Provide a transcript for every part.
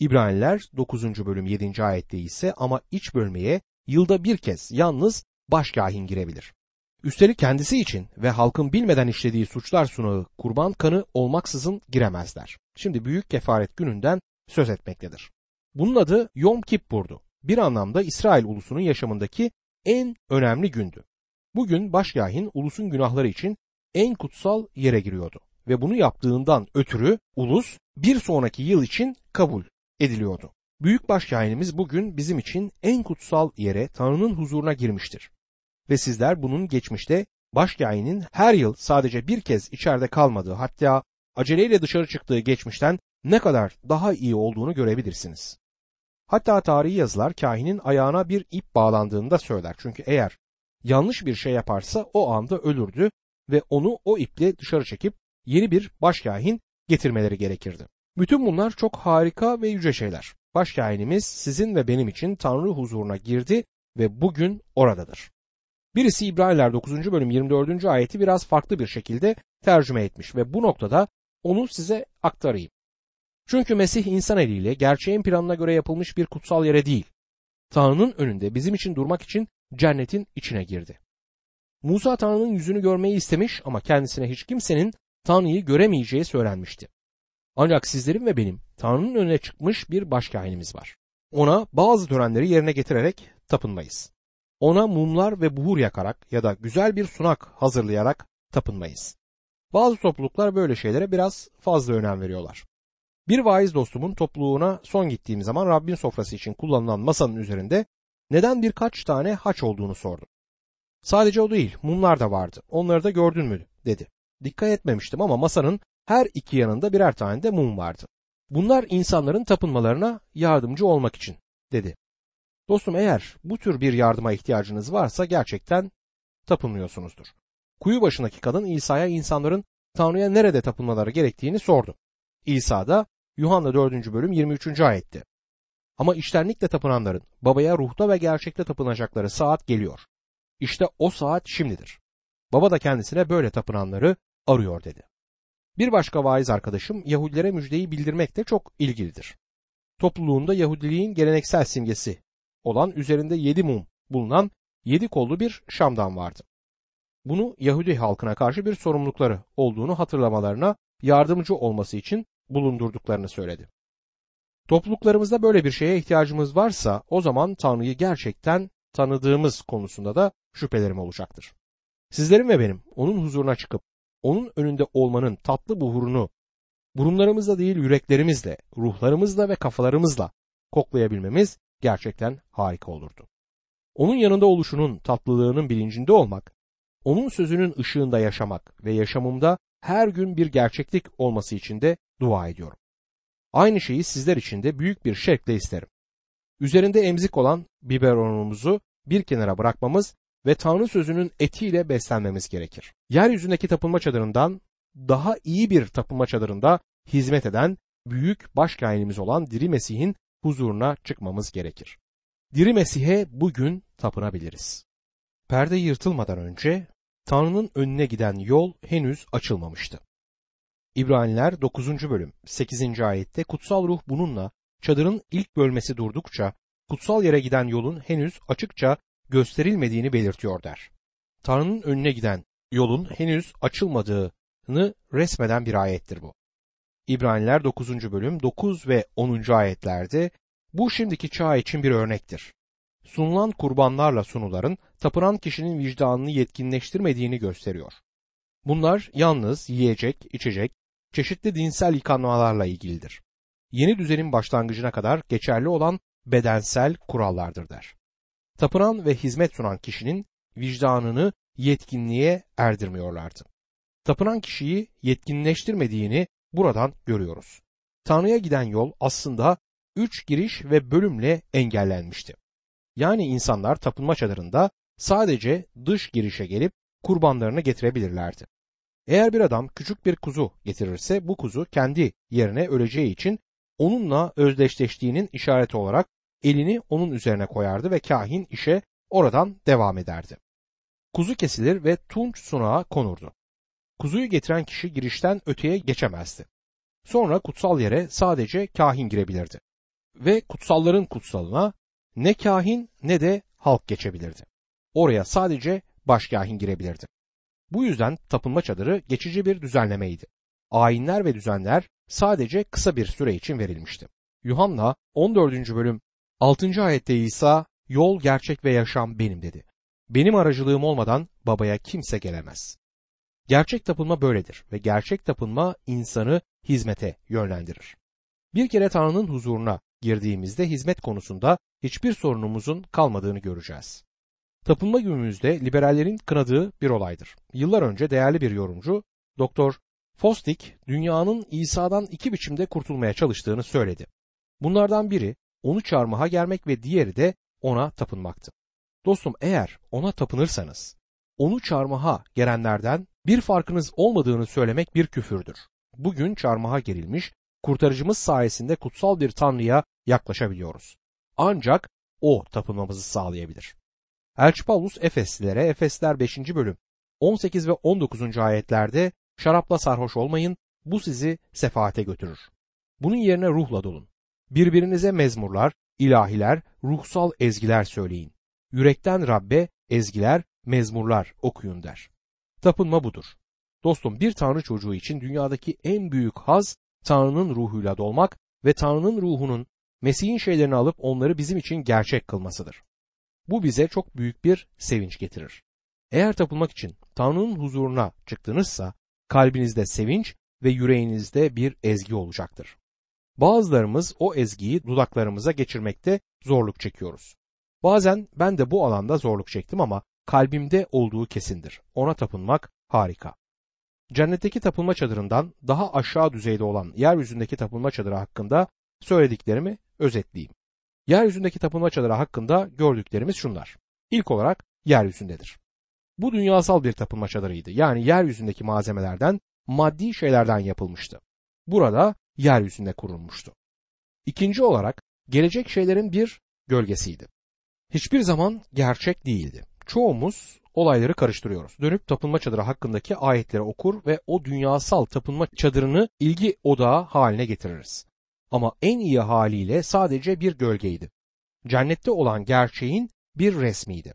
İbraniler 9. bölüm 7. ayette ise ama iç bölmeye yılda bir kez yalnız başkahin girebilir. Üstelik kendisi için ve halkın bilmeden işlediği suçlar sunağı kurban kanı olmaksızın giremezler. Şimdi büyük kefaret gününden söz etmektedir. Bunun adı Yom Kippur'du. Bir anlamda İsrail ulusunun yaşamındaki en önemli gündü. Bugün başkahin ulusun günahları için en kutsal yere giriyordu ve bunu yaptığından ötürü ulus bir sonraki yıl için kabul ediliyordu. Büyük başkahinimiz bugün bizim için en kutsal yere Tanrı'nın huzuruna girmiştir. Ve sizler bunun geçmişte başkahinin her yıl sadece bir kez içeride kalmadığı hatta aceleyle dışarı çıktığı geçmişten ne kadar daha iyi olduğunu görebilirsiniz. Hatta tarihi yazılar kahinin ayağına bir ip bağlandığını da söyler. Çünkü eğer yanlış bir şey yaparsa o anda ölürdü ve onu o iple dışarı çekip yeni bir başkahin getirmeleri gerekirdi. Bütün bunlar çok harika ve yüce şeyler. Başkahinimiz sizin ve benim için Tanrı huzuruna girdi ve bugün oradadır. Birisi İbraniler 9. bölüm 24. ayeti biraz farklı bir şekilde tercüme etmiş ve bu noktada onu size aktarayım. Çünkü Mesih insan eliyle gerçeğin planına göre yapılmış bir kutsal yere değil, Tanrı'nın önünde bizim için durmak için cennetin içine girdi. Musa Tanrı'nın yüzünü görmeyi istemiş ama kendisine hiç kimsenin Tanrı'yı göremeyeceği söylenmişti. Ancak sizlerin ve benim Tanrı'nın önüne çıkmış bir başkahinimiz var. Ona bazı törenleri yerine getirerek tapınmayız. Ona mumlar ve buhur yakarak ya da güzel bir sunak hazırlayarak tapınmayız. Bazı topluluklar böyle şeylere biraz fazla önem veriyorlar. Bir vaiz dostumun topluluğuna son gittiğim zaman Rabbin sofrası için kullanılan masanın üzerinde neden birkaç tane haç olduğunu sordum. Sadece o değil, mumlar da vardı. Onları da gördün mü? dedi. Dikkat etmemiştim ama masanın her iki yanında birer tane de mum vardı. Bunlar insanların tapınmalarına yardımcı olmak için, dedi. Dostum eğer bu tür bir yardıma ihtiyacınız varsa gerçekten tapınmıyorsunuzdur. Kuyu başındaki kadın İsa'ya insanların Tanrı'ya nerede tapınmaları gerektiğini sordu. İsa da Yuhanna 4. bölüm 23. ayetti. Ama iştenlikle tapınanların babaya ruhta ve gerçekte tapınacakları saat geliyor. İşte o saat şimdidir. Baba da kendisine böyle tapınanları arıyor dedi. Bir başka vaiz arkadaşım Yahudilere müjdeyi bildirmekte çok ilgilidir. Topluluğunda Yahudiliğin geleneksel simgesi olan üzerinde yedi mum bulunan yedi kollu bir şamdan vardı. Bunu Yahudi halkına karşı bir sorumlulukları olduğunu hatırlamalarına yardımcı olması için bulundurduklarını söyledi. Topluluklarımızda böyle bir şeye ihtiyacımız varsa o zaman Tanrı'yı gerçekten tanıdığımız konusunda da şüphelerim olacaktır. Sizlerin ve benim onun huzuruna çıkıp onun önünde olmanın tatlı buhurunu burunlarımızla değil yüreklerimizle, ruhlarımızla ve kafalarımızla koklayabilmemiz gerçekten harika olurdu. Onun yanında oluşunun tatlılığının bilincinde olmak, onun sözünün ışığında yaşamak ve yaşamımda her gün bir gerçeklik olması için de dua ediyorum. Aynı şeyi sizler için de büyük bir şevkle isterim. Üzerinde emzik olan biberonumuzu bir kenara bırakmamız ve Tanrı sözünün etiyle beslenmemiz gerekir. Yeryüzündeki tapınma çadırından daha iyi bir tapınma çadırında hizmet eden büyük başkainimiz olan Diri Mesih'in huzuruna çıkmamız gerekir. Diri Mesih'e bugün tapınabiliriz. Perde yırtılmadan önce Tanrı'nın önüne giden yol henüz açılmamıştı. İbraniler 9. bölüm 8. ayette kutsal ruh bununla çadırın ilk bölmesi durdukça kutsal yere giden yolun henüz açıkça gösterilmediğini belirtiyor der. Tanrı'nın önüne giden yolun henüz açılmadığını resmeden bir ayettir bu. İbraniler 9. bölüm 9 ve 10. ayetlerde bu şimdiki çağ için bir örnektir. Sunulan kurbanlarla sunuların tapınan kişinin vicdanını yetkinleştirmediğini gösteriyor. Bunlar yalnız yiyecek, içecek, çeşitli dinsel yıkanmalarla ilgilidir. Yeni düzenin başlangıcına kadar geçerli olan bedensel kurallardır der. Tapınan ve hizmet sunan kişinin vicdanını yetkinliğe erdirmiyorlardı. Tapınan kişiyi yetkinleştirmediğini buradan görüyoruz. Tanrı'ya giden yol aslında üç giriş ve bölümle engellenmişti. Yani insanlar tapınma çadırında sadece dış girişe gelip kurbanlarını getirebilirlerdi. Eğer bir adam küçük bir kuzu getirirse bu kuzu kendi yerine öleceği için onunla özdeşleştiğinin işareti olarak elini onun üzerine koyardı ve kahin işe oradan devam ederdi. Kuzu kesilir ve tunç sunağa konurdu. Kuzuyu getiren kişi girişten öteye geçemezdi. Sonra kutsal yere sadece kahin girebilirdi. ve kutsalların kutsalına ne kahin ne de halk geçebilirdi. Oraya sadece başkahin girebilirdi. Bu yüzden tapınma çadırı geçici bir düzenlemeydi. Ayinler ve düzenler sadece kısa bir süre için verilmişti. Yuhanna 14. bölüm 6. ayette İsa yol, gerçek ve yaşam benim dedi. Benim aracılığım olmadan babaya kimse gelemez. Gerçek tapınma böyledir ve gerçek tapınma insanı hizmete yönlendirir. Bir kere Tanrı'nın huzuruna girdiğimizde hizmet konusunda hiçbir sorunumuzun kalmadığını göreceğiz. Tapınma günümüzde liberallerin kınadığı bir olaydır. Yıllar önce değerli bir yorumcu Doktor Fostik dünyanın İsa'dan iki biçimde kurtulmaya çalıştığını söyledi. Bunlardan biri onu çarmıha germek ve diğeri de ona tapınmaktı. Dostum eğer ona tapınırsanız onu çarmıha gerenlerden bir farkınız olmadığını söylemek bir küfürdür. Bugün çarmıha gerilmiş, kurtarıcımız sayesinde kutsal bir tanrıya yaklaşabiliyoruz. Ancak o tapınmamızı sağlayabilir. Elçi Paulus Efeslilere Efesler 5. bölüm 18 ve 19. ayetlerde şarapla sarhoş olmayın bu sizi sefaate götürür. Bunun yerine ruhla dolun. Birbirinize mezmurlar, ilahiler, ruhsal ezgiler söyleyin. Yürekten Rabbe ezgiler, mezmurlar okuyun der. Tapınma budur. Dostum bir Tanrı çocuğu için dünyadaki en büyük haz Tanrı'nın ruhuyla dolmak ve Tanrı'nın ruhunun Mesih'in şeylerini alıp onları bizim için gerçek kılmasıdır. Bu bize çok büyük bir sevinç getirir. Eğer tapılmak için Tanrı'nın huzuruna çıktınızsa kalbinizde sevinç ve yüreğinizde bir ezgi olacaktır. Bazılarımız o ezgiyi dudaklarımıza geçirmekte zorluk çekiyoruz. Bazen ben de bu alanda zorluk çektim ama kalbimde olduğu kesindir. Ona tapınmak harika. Cennetteki tapınma çadırından daha aşağı düzeyde olan yeryüzündeki tapınma çadırı hakkında söylediklerimi özetleyeyim. Yeryüzündeki tapınma çadırı hakkında gördüklerimiz şunlar. İlk olarak yeryüzündedir. Bu dünyasal bir tapınma çadırıydı. Yani yeryüzündeki malzemelerden, maddi şeylerden yapılmıştı. Burada yeryüzünde kurulmuştu. İkinci olarak gelecek şeylerin bir gölgesiydi. Hiçbir zaman gerçek değildi. Çoğumuz olayları karıştırıyoruz. Dönüp tapınma çadırı hakkındaki ayetleri okur ve o dünyasal tapınma çadırını ilgi odağı haline getiririz. Ama en iyi haliyle sadece bir gölgeydi. Cennette olan gerçeğin bir resmiydi.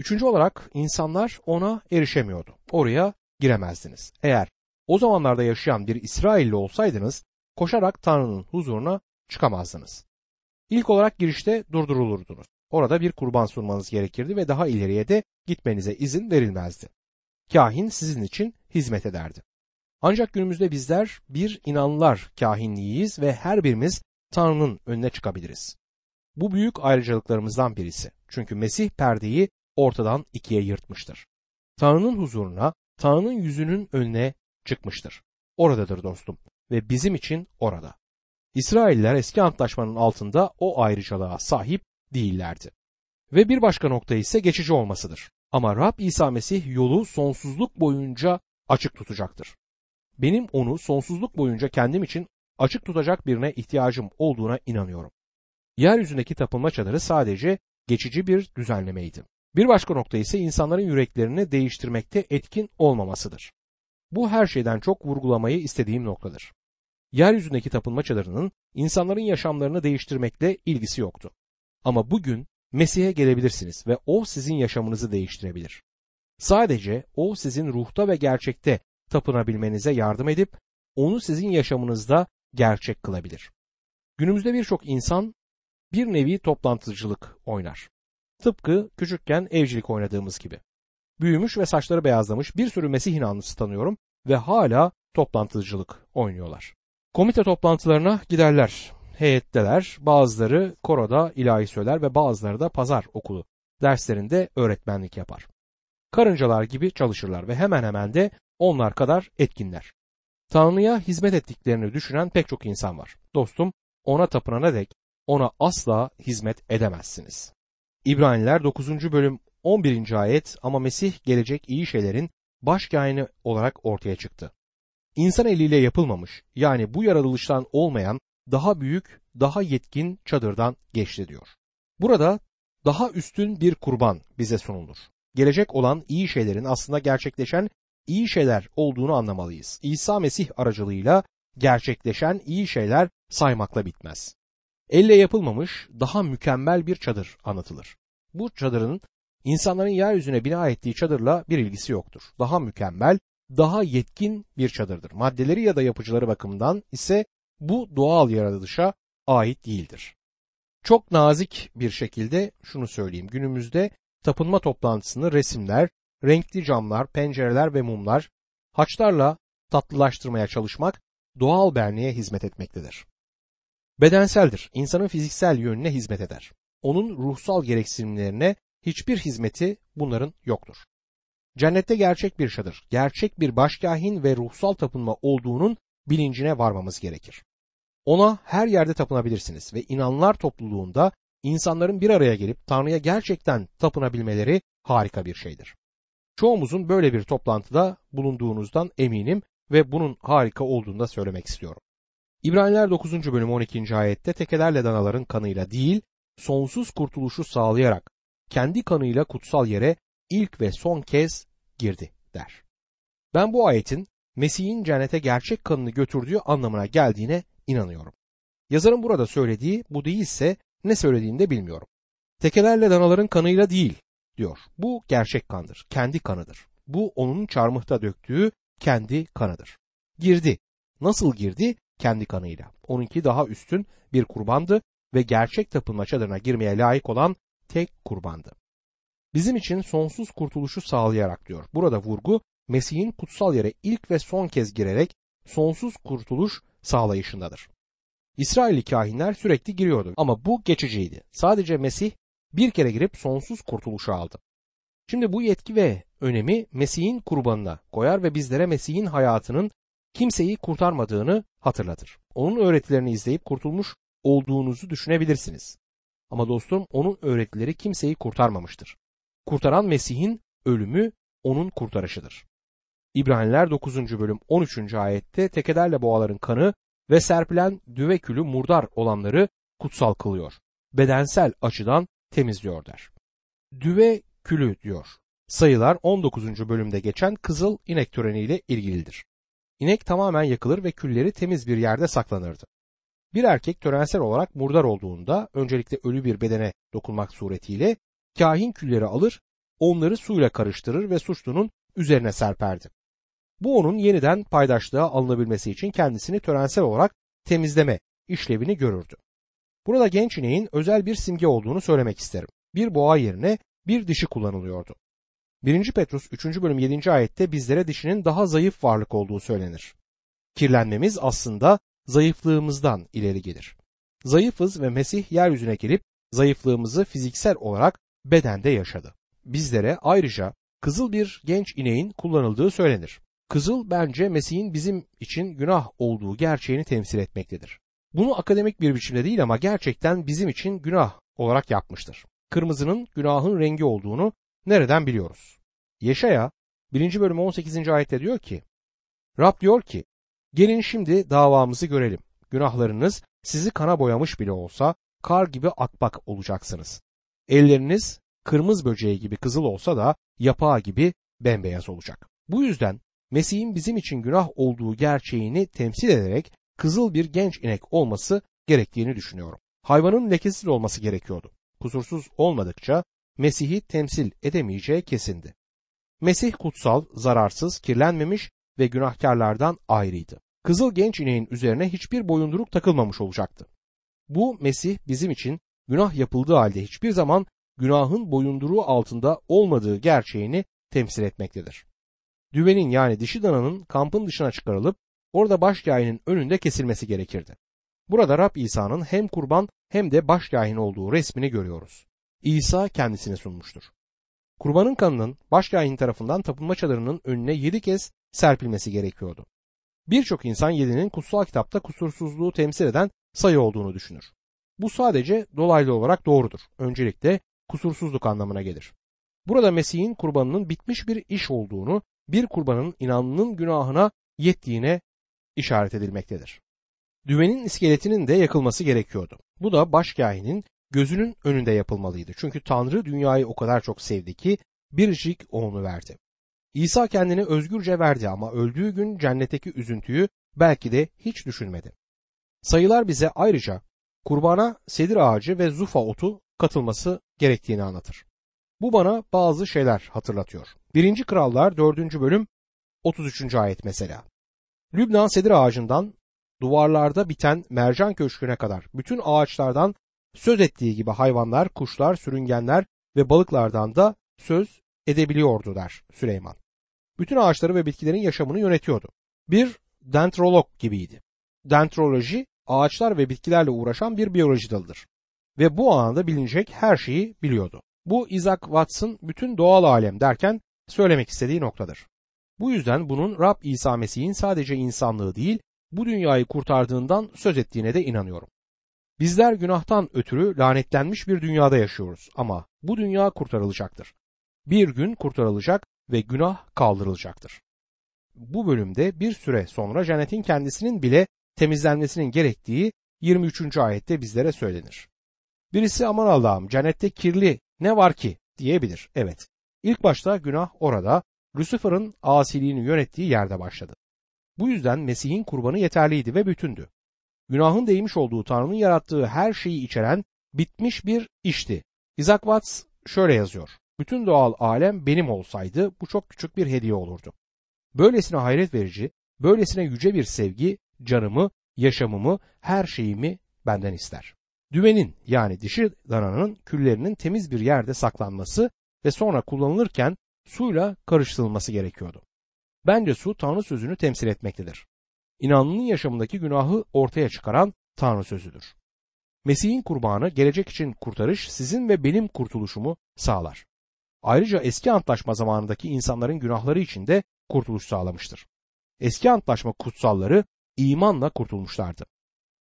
Üçüncü olarak insanlar ona erişemiyordu. Oraya giremezdiniz. Eğer o zamanlarda yaşayan bir İsrailli olsaydınız koşarak Tanrı'nın huzuruna çıkamazdınız. İlk olarak girişte durdurulurdunuz. Orada bir kurban sunmanız gerekirdi ve daha ileriye de gitmenize izin verilmezdi. Kahin sizin için hizmet ederdi. Ancak günümüzde bizler bir inanlar kahinliğiyiz ve her birimiz Tanrı'nın önüne çıkabiliriz. Bu büyük ayrıcalıklarımızdan birisi. Çünkü Mesih perdeyi ortadan ikiye yırtmıştır. Tanrı'nın huzuruna, Tanrı'nın yüzünün önüne çıkmıştır. Oradadır dostum ve bizim için orada. İsrailler eski antlaşmanın altında o ayrıcalığa sahip değillerdi. Ve bir başka nokta ise geçici olmasıdır. Ama Rab İsa Mesih yolu sonsuzluk boyunca açık tutacaktır. Benim onu sonsuzluk boyunca kendim için açık tutacak birine ihtiyacım olduğuna inanıyorum. Yeryüzündeki tapınma çadırı sadece geçici bir düzenlemeydi. Bir başka nokta ise insanların yüreklerini değiştirmekte etkin olmamasıdır. Bu her şeyden çok vurgulamayı istediğim noktadır. Yeryüzündeki tapınma çadırının insanların yaşamlarını değiştirmekle ilgisi yoktu. Ama bugün Mesih'e gelebilirsiniz ve o sizin yaşamınızı değiştirebilir. Sadece o sizin ruhta ve gerçekte tapınabilmenize yardım edip onu sizin yaşamınızda gerçek kılabilir. Günümüzde birçok insan bir nevi toplantıcılık oynar. Tıpkı küçükken evcilik oynadığımız gibi. Büyümüş ve saçları beyazlamış bir sürü Mesih inanlısı tanıyorum ve hala toplantıcılık oynuyorlar. Komite toplantılarına giderler, heyetteler, bazıları koroda ilahi söyler ve bazıları da pazar okulu derslerinde öğretmenlik yapar. Karıncalar gibi çalışırlar ve hemen hemen de onlar kadar etkinler. Tanrı'ya hizmet ettiklerini düşünen pek çok insan var. Dostum, ona tapınana dek ona asla hizmet edemezsiniz. İbraniler 9. bölüm 11. ayet ama Mesih gelecek iyi şeylerin baş kâhini olarak ortaya çıktı. İnsan eliyle yapılmamış yani bu yaratılıştan olmayan daha büyük, daha yetkin çadırdan geçti diyor. Burada daha üstün bir kurban bize sunulur. Gelecek olan iyi şeylerin aslında gerçekleşen iyi şeyler olduğunu anlamalıyız. İsa Mesih aracılığıyla gerçekleşen iyi şeyler saymakla bitmez. Elle yapılmamış daha mükemmel bir çadır anlatılır. Bu çadırın insanların yeryüzüne bina ettiği çadırla bir ilgisi yoktur. Daha mükemmel, daha yetkin bir çadırdır. Maddeleri ya da yapıcıları bakımından ise bu doğal yaratılışa ait değildir. Çok nazik bir şekilde şunu söyleyeyim. Günümüzde tapınma toplantısını resimler, renkli camlar, pencereler ve mumlar, haçlarla tatlılaştırmaya çalışmak doğal benliğe hizmet etmektedir. Bedenseldir. İnsanın fiziksel yönüne hizmet eder. Onun ruhsal gereksinimlerine hiçbir hizmeti bunların yoktur. Cennette gerçek bir şadır, gerçek bir başkahin ve ruhsal tapınma olduğunun bilincine varmamız gerekir. Ona her yerde tapınabilirsiniz ve inanlar topluluğunda insanların bir araya gelip Tanrı'ya gerçekten tapınabilmeleri harika bir şeydir. Çoğumuzun böyle bir toplantıda bulunduğunuzdan eminim ve bunun harika olduğunu da söylemek istiyorum. İbraniler 9. bölüm 12. ayette tekelerle danaların kanıyla değil, sonsuz kurtuluşu sağlayarak kendi kanıyla kutsal yere ilk ve son kez girdi der. Ben bu ayetin Mesih'in cennete gerçek kanını götürdüğü anlamına geldiğine inanıyorum. Yazarın burada söylediği bu değilse ne söylediğini de bilmiyorum. Tekelerle danaların kanıyla değil diyor. Bu gerçek kandır, kendi kanıdır. Bu onun çarmıhta döktüğü kendi kanıdır. Girdi. Nasıl girdi? Kendi kanıyla. Onunki daha üstün bir kurbandı ve gerçek tapınma çadırına girmeye layık olan tek kurbandı. Bizim için sonsuz kurtuluşu sağlayarak diyor. Burada vurgu Mesih'in kutsal yere ilk ve son kez girerek sonsuz kurtuluş sağlayışındadır. İsrailli kahinler sürekli giriyordu ama bu geçiciydi. Sadece Mesih bir kere girip sonsuz kurtuluşu aldı. Şimdi bu yetki ve önemi Mesih'in kurbanına koyar ve bizlere Mesih'in hayatının kimseyi kurtarmadığını hatırlatır. Onun öğretilerini izleyip kurtulmuş olduğunuzu düşünebilirsiniz. Ama dostum onun öğretileri kimseyi kurtarmamıştır. Kurtaran Mesih'in ölümü onun kurtarışıdır. İbraniler 9. bölüm 13. ayette tekelerle boğaların kanı ve serpilen düve külü murdar olanları kutsal kılıyor. Bedensel açıdan temizliyor der. Düve külü diyor. Sayılar 19. bölümde geçen kızıl inek töreniyle ilgilidir. İnek tamamen yakılır ve külleri temiz bir yerde saklanırdı. Bir erkek törensel olarak murdar olduğunda öncelikle ölü bir bedene dokunmak suretiyle kahin külleri alır, onları suyla karıştırır ve suçlunun üzerine serperdi. Bu onun yeniden paydaşlığa alınabilmesi için kendisini törensel olarak temizleme işlevini görürdü. Burada genç ineğin özel bir simge olduğunu söylemek isterim. Bir boğa yerine bir dişi kullanılıyordu. 1. Petrus 3. bölüm 7. ayette bizlere dişinin daha zayıf varlık olduğu söylenir. Kirlenmemiz aslında zayıflığımızdan ileri gelir. Zayıfız ve Mesih yeryüzüne gelip zayıflığımızı fiziksel olarak bedende yaşadı. Bizlere ayrıca kızıl bir genç ineğin kullanıldığı söylenir. Kızıl bence Mesih'in bizim için günah olduğu gerçeğini temsil etmektedir. Bunu akademik bir biçimde değil ama gerçekten bizim için günah olarak yapmıştır. Kırmızının günahın rengi olduğunu nereden biliyoruz? Yeşaya 1. bölüm 18. ayette diyor ki Rab diyor ki gelin şimdi davamızı görelim. Günahlarınız sizi kana boyamış bile olsa kar gibi akbak olacaksınız. Elleriniz kırmızı böceği gibi kızıl olsa da yapağı gibi bembeyaz olacak. Bu yüzden Mesih'in bizim için günah olduğu gerçeğini temsil ederek kızıl bir genç inek olması gerektiğini düşünüyorum. Hayvanın lekesiz olması gerekiyordu. Kusursuz olmadıkça Mesih'i temsil edemeyeceği kesindi. Mesih kutsal, zararsız, kirlenmemiş ve günahkarlardan ayrıydı. Kızıl genç ineğin üzerine hiçbir boyunduruk takılmamış olacaktı. Bu Mesih bizim için günah yapıldığı halde hiçbir zaman günahın boyunduruğu altında olmadığı gerçeğini temsil etmektedir. Düvenin yani dişi dananın kampın dışına çıkarılıp orada başkâhinin önünde kesilmesi gerekirdi. Burada Rab İsa'nın hem kurban hem de başkâhin olduğu resmini görüyoruz. İsa kendisini sunmuştur. Kurbanın kanının başkâhin tarafından tapınma çadırının önüne yedi kez serpilmesi gerekiyordu. Birçok insan yedinin kutsal kitapta kusursuzluğu temsil eden sayı olduğunu düşünür. Bu sadece dolaylı olarak doğrudur. Öncelikle kusursuzluk anlamına gelir. Burada Mesih'in kurbanının bitmiş bir iş olduğunu, bir kurbanın inanlının günahına yettiğine işaret edilmektedir. Düvenin iskeletinin de yakılması gerekiyordu. Bu da başkahinin gözünün önünde yapılmalıydı. Çünkü Tanrı dünyayı o kadar çok sevdi ki biricik oğlunu verdi. İsa kendini özgürce verdi ama öldüğü gün cennetteki üzüntüyü belki de hiç düşünmedi. Sayılar bize ayrıca kurbana sedir ağacı ve zufa otu katılması gerektiğini anlatır. Bu bana bazı şeyler hatırlatıyor. 1. Krallar 4. bölüm 33. ayet mesela. Lübnan sedir ağacından duvarlarda biten mercan köşküne kadar bütün ağaçlardan söz ettiği gibi hayvanlar, kuşlar, sürüngenler ve balıklardan da söz edebiliyordu der Süleyman. Bütün ağaçları ve bitkilerin yaşamını yönetiyordu. Bir dentrolog gibiydi. Dentroloji ağaçlar ve bitkilerle uğraşan bir biyoloji dalıdır. Ve bu alanda bilinecek her şeyi biliyordu. Bu Isaac Watts'ın bütün doğal alem derken söylemek istediği noktadır. Bu yüzden bunun Rab İsa Mesih'in sadece insanlığı değil, bu dünyayı kurtardığından söz ettiğine de inanıyorum. Bizler günahtan ötürü lanetlenmiş bir dünyada yaşıyoruz ama bu dünya kurtarılacaktır. Bir gün kurtarılacak ve günah kaldırılacaktır. Bu bölümde bir süre sonra cennetin kendisinin bile temizlenmesinin gerektiği 23. ayette bizlere söylenir. Birisi aman Allah'ım cennette kirli ne var ki diyebilir. Evet. İlk başta günah orada Lucifer'ın asiliğini yönettiği yerde başladı. Bu yüzden Mesih'in kurbanı yeterliydi ve bütündü. Günahın değmiş olduğu Tanrı'nın yarattığı her şeyi içeren bitmiş bir işti. Isaac Watts şöyle yazıyor. Bütün doğal alem benim olsaydı bu çok küçük bir hediye olurdu. Böylesine hayret verici, böylesine yüce bir sevgi canımı, yaşamımı, her şeyimi benden ister. Düvenin yani dişi dananın küllerinin temiz bir yerde saklanması ve sonra kullanılırken suyla karıştırılması gerekiyordu. Bence su Tanrı sözünü temsil etmektedir. İnanlının yaşamındaki günahı ortaya çıkaran Tanrı sözüdür. Mesih'in kurbanı gelecek için kurtarış sizin ve benim kurtuluşumu sağlar. Ayrıca eski antlaşma zamanındaki insanların günahları için de kurtuluş sağlamıştır. Eski antlaşma kutsalları imanla kurtulmuşlardı.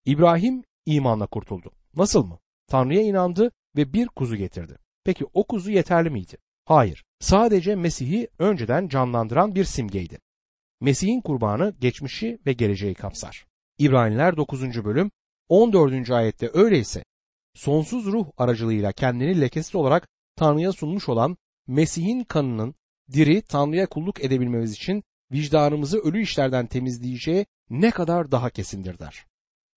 İbrahim imanla kurtuldu. Nasıl mı? Tanrı'ya inandı ve bir kuzu getirdi. Peki o kuzu yeterli miydi? Hayır. Sadece Mesih'i önceden canlandıran bir simgeydi. Mesih'in kurbanı geçmişi ve geleceği kapsar. İbraniler 9. bölüm 14. ayette öyleyse sonsuz ruh aracılığıyla kendini lekesiz olarak Tanrı'ya sunmuş olan Mesih'in kanının diri Tanrı'ya kulluk edebilmemiz için vicdanımızı ölü işlerden temizleyeceği ne kadar daha kesindir der.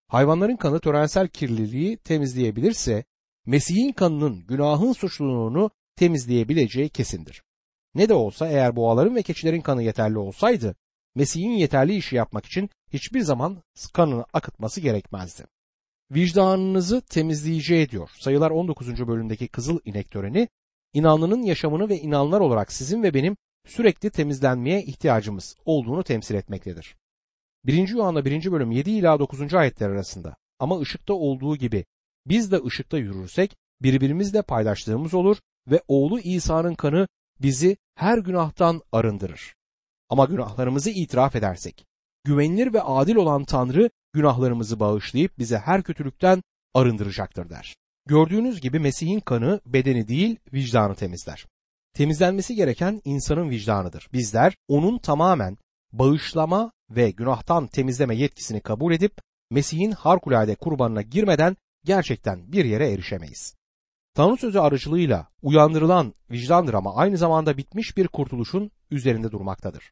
Hayvanların kanı törensel kirliliği temizleyebilirse Mesih'in kanının günahın suçluluğunu temizleyebileceği kesindir. Ne de olsa eğer boğaların ve keçilerin kanı yeterli olsaydı Mesih'in yeterli işi yapmak için hiçbir zaman kanını akıtması gerekmezdi. Vicdanınızı temizleyeceği diyor. Sayılar 19. bölümdeki kızıl inek töreni inanlının yaşamını ve inanlar olarak sizin ve benim sürekli temizlenmeye ihtiyacımız olduğunu temsil etmektedir. 1. Yuhanna 1. bölüm 7 ila 9. ayetler arasında ama ışıkta olduğu gibi biz de ışıkta yürürsek birbirimizle paylaştığımız olur ve oğlu İsa'nın kanı bizi her günahtan arındırır. Ama günahlarımızı itiraf edersek, güvenilir ve adil olan Tanrı günahlarımızı bağışlayıp bize her kötülükten arındıracaktır der. Gördüğünüz gibi Mesih'in kanı bedeni değil vicdanı temizler. Temizlenmesi gereken insanın vicdanıdır. Bizler onun tamamen bağışlama ve günahtan temizleme yetkisini kabul edip Mesih'in harikulade kurbanına girmeden gerçekten bir yere erişemeyiz. Tanrı sözü aracılığıyla uyandırılan vicdandır ama aynı zamanda bitmiş bir kurtuluşun üzerinde durmaktadır.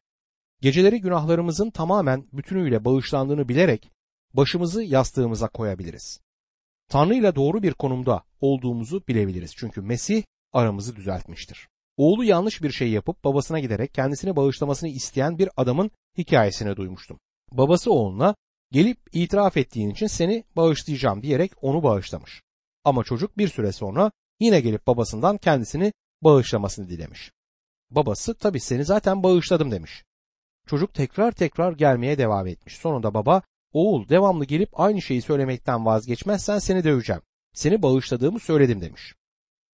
Geceleri günahlarımızın tamamen bütünüyle bağışlandığını bilerek başımızı yastığımıza koyabiliriz. Tanrı ile doğru bir konumda olduğumuzu bilebiliriz. Çünkü Mesih aramızı düzeltmiştir. Oğlu yanlış bir şey yapıp babasına giderek kendisini bağışlamasını isteyen bir adamın hikayesini duymuştum. Babası oğluna gelip itiraf ettiğin için seni bağışlayacağım diyerek onu bağışlamış. Ama çocuk bir süre sonra yine gelip babasından kendisini bağışlamasını dilemiş. Babası tabii seni zaten bağışladım demiş. Çocuk tekrar tekrar gelmeye devam etmiş. Sonunda baba oğul devamlı gelip aynı şeyi söylemekten vazgeçmezsen seni döveceğim. Seni bağışladığımı söyledim demiş.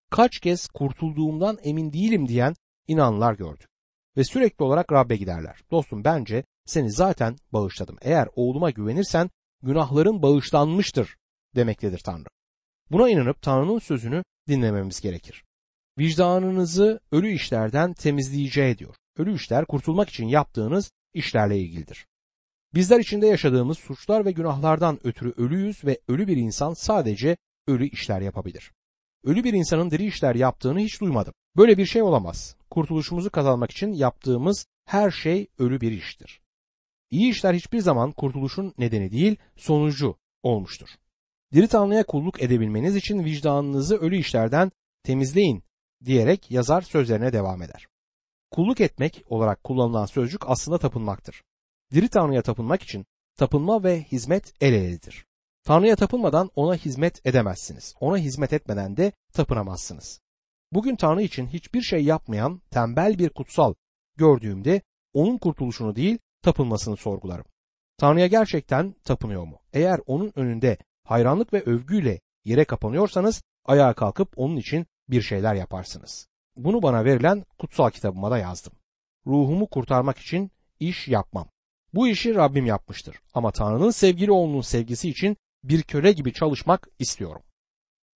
Kaç kez kurtulduğumdan emin değilim diyen inanlar gördük. Ve sürekli olarak Rab'be giderler. Dostum bence seni zaten bağışladım. Eğer oğluma güvenirsen günahların bağışlanmıştır demektedir Tanrı. Buna inanıp Tanrı'nın sözünü dinlememiz gerekir. Vicdanınızı ölü işlerden temizleyeceği diyor. Ölü işler kurtulmak için yaptığınız işlerle ilgilidir. Bizler içinde yaşadığımız suçlar ve günahlardan ötürü ölüyüz ve ölü bir insan sadece ölü işler yapabilir. Ölü bir insanın diri işler yaptığını hiç duymadım. Böyle bir şey olamaz. Kurtuluşumuzu kazanmak için yaptığımız her şey ölü bir iştir. İyi işler hiçbir zaman kurtuluşun nedeni değil, sonucu olmuştur. Diri Tanrı'ya kulluk edebilmeniz için vicdanınızı ölü işlerden temizleyin diyerek yazar sözlerine devam eder. Kulluk etmek olarak kullanılan sözcük aslında tapınmaktır. Diri Tanrı'ya tapınmak için tapınma ve hizmet el eledir. Tanrı'ya tapınmadan ona hizmet edemezsiniz. Ona hizmet etmeden de tapınamazsınız. Bugün Tanrı için hiçbir şey yapmayan tembel bir kutsal gördüğümde onun kurtuluşunu değil tapınmasını sorgularım. Tanrı'ya gerçekten tapınıyor mu? Eğer onun önünde hayranlık ve övgüyle yere kapanıyorsanız ayağa kalkıp onun için bir şeyler yaparsınız. Bunu bana verilen kutsal kitabıma da yazdım. Ruhumu kurtarmak için iş yapmam. Bu işi Rabbim yapmıştır ama Tanrı'nın sevgili oğlunun sevgisi için bir köle gibi çalışmak istiyorum.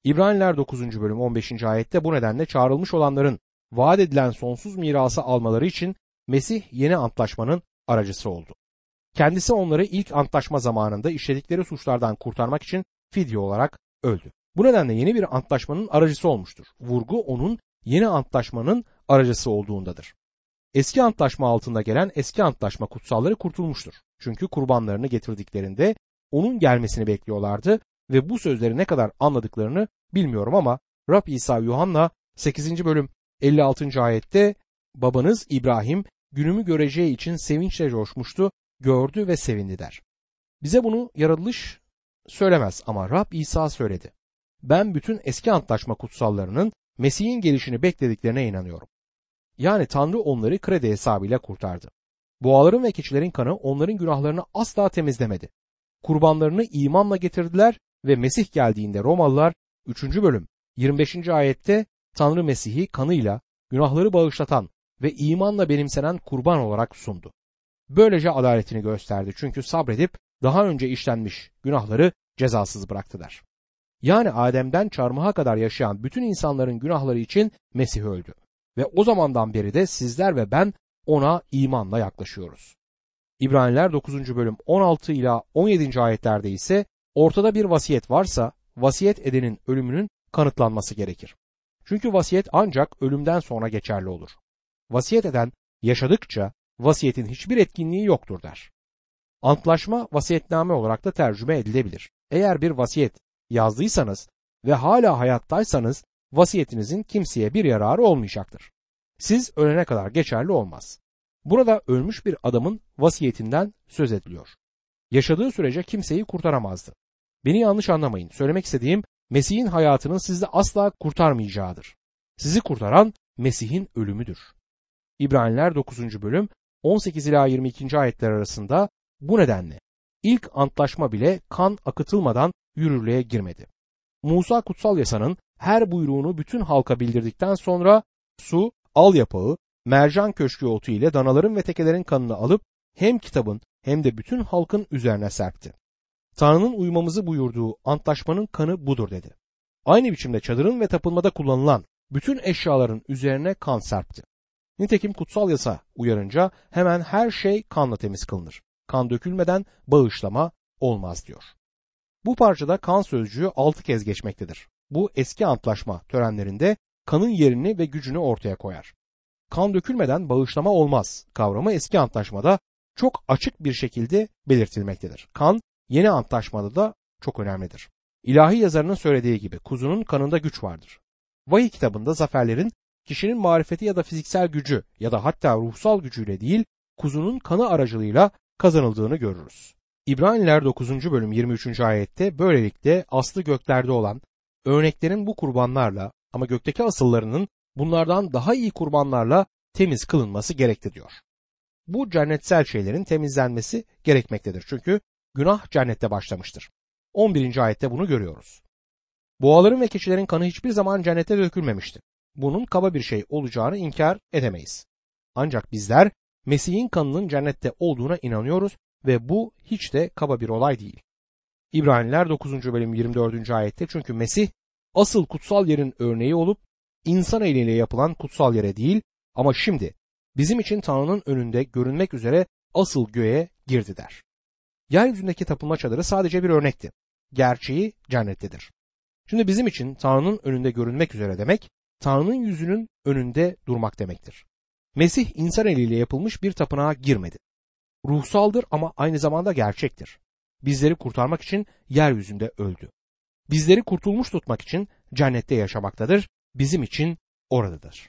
İbraniler 9. bölüm 15. ayette bu nedenle çağrılmış olanların vaat edilen sonsuz mirası almaları için Mesih yeni antlaşmanın aracısı oldu. Kendisi onları ilk antlaşma zamanında işledikleri suçlardan kurtarmak için fidye olarak öldü. Bu nedenle yeni bir antlaşmanın aracısı olmuştur. Vurgu onun yeni antlaşmanın aracısı olduğundadır. Eski antlaşma altında gelen eski antlaşma kutsalları kurtulmuştur. Çünkü kurbanlarını getirdiklerinde onun gelmesini bekliyorlardı ve bu sözleri ne kadar anladıklarını bilmiyorum ama Rab İsa Yuhanna 8. bölüm 56. ayette babanız İbrahim günümü göreceği için sevinçle coşmuştu, gördü ve sevindi der. Bize bunu yaratılış söylemez ama Rab İsa söyledi. Ben bütün eski antlaşma kutsallarının Mesih'in gelişini beklediklerine inanıyorum. Yani Tanrı onları kredi hesabıyla kurtardı. Boğaların ve keçilerin kanı onların günahlarını asla temizlemedi. Kurbanlarını imanla getirdiler ve Mesih geldiğinde Romalılar 3. bölüm 25. ayette Tanrı Mesih'i kanıyla günahları bağışlatan ve imanla benimsenen kurban olarak sundu. Böylece adaletini gösterdi çünkü sabredip daha önce işlenmiş günahları cezasız bıraktılar. Yani Adem'den çarmıha kadar yaşayan bütün insanların günahları için Mesih öldü. Ve o zamandan beri de sizler ve ben ona imanla yaklaşıyoruz. İbraniler 9. bölüm 16 ila 17. ayetlerde ise ortada bir vasiyet varsa vasiyet edenin ölümünün kanıtlanması gerekir. Çünkü vasiyet ancak ölümden sonra geçerli olur. Vasiyet eden yaşadıkça vasiyetin hiçbir etkinliği yoktur der. Antlaşma vasiyetname olarak da tercüme edilebilir. Eğer bir vasiyet yazdıysanız ve hala hayattaysanız vasiyetinizin kimseye bir yararı olmayacaktır. Siz ölene kadar geçerli olmaz. Burada ölmüş bir adamın vasiyetinden söz ediliyor. Yaşadığı sürece kimseyi kurtaramazdı. Beni yanlış anlamayın. Söylemek istediğim Mesih'in hayatının sizi asla kurtarmayacağıdır. Sizi kurtaran Mesih'in ölümüdür. İbraniler 9. bölüm 18 ila 22. ayetler arasında bu nedenle ilk antlaşma bile kan akıtılmadan yürürlüğe girmedi. Musa kutsal yasanın her buyruğunu bütün halka bildirdikten sonra su, al yapağı, mercan köşkü otu ile danaların ve tekelerin kanını alıp hem kitabın hem de bütün halkın üzerine serpti. Tanrı'nın uymamızı buyurduğu antlaşmanın kanı budur dedi. Aynı biçimde çadırın ve tapınmada kullanılan bütün eşyaların üzerine kan serpti. Nitekim kutsal yasa uyarınca hemen her şey kanla temiz kılınır. Kan dökülmeden bağışlama olmaz diyor. Bu parçada kan sözcüğü altı kez geçmektedir. Bu eski antlaşma törenlerinde kanın yerini ve gücünü ortaya koyar. Kan dökülmeden bağışlama olmaz kavramı eski antlaşmada çok açık bir şekilde belirtilmektedir. Kan yeni antlaşmada da çok önemlidir. İlahi yazarının söylediği gibi kuzunun kanında güç vardır. Vahiy kitabında zaferlerin kişinin marifeti ya da fiziksel gücü ya da hatta ruhsal gücüyle değil kuzunun kanı aracılığıyla kazanıldığını görürüz. İbraniler 9. bölüm 23. ayette böylelikle aslı göklerde olan örneklerin bu kurbanlarla ama gökteki asıllarının bunlardan daha iyi kurbanlarla temiz kılınması gerekti diyor. Bu cennetsel şeylerin temizlenmesi gerekmektedir. Çünkü günah cennette başlamıştır. 11. ayette bunu görüyoruz. Boğaların ve keçilerin kanı hiçbir zaman cennette dökülmemişti. Bunun kaba bir şey olacağını inkar edemeyiz. Ancak bizler Mesih'in kanının cennette olduğuna inanıyoruz ve bu hiç de kaba bir olay değil. İbraniler 9. bölüm 24. ayette çünkü Mesih asıl kutsal yerin örneği olup insan eliyle yapılan kutsal yere değil ama şimdi bizim için Tanrı'nın önünde görünmek üzere asıl göğe girdi der. Yeryüzündeki tapınma çadırı sadece bir örnekti. Gerçeği cennettedir. Şimdi bizim için Tanrı'nın önünde görünmek üzere demek, Tanrı'nın yüzünün önünde durmak demektir. Mesih insan eliyle yapılmış bir tapınağa girmedi. Ruhsaldır ama aynı zamanda gerçektir. Bizleri kurtarmak için yeryüzünde öldü. bizleri kurtulmuş tutmak için cennette yaşamaktadır, bizim için oradadır.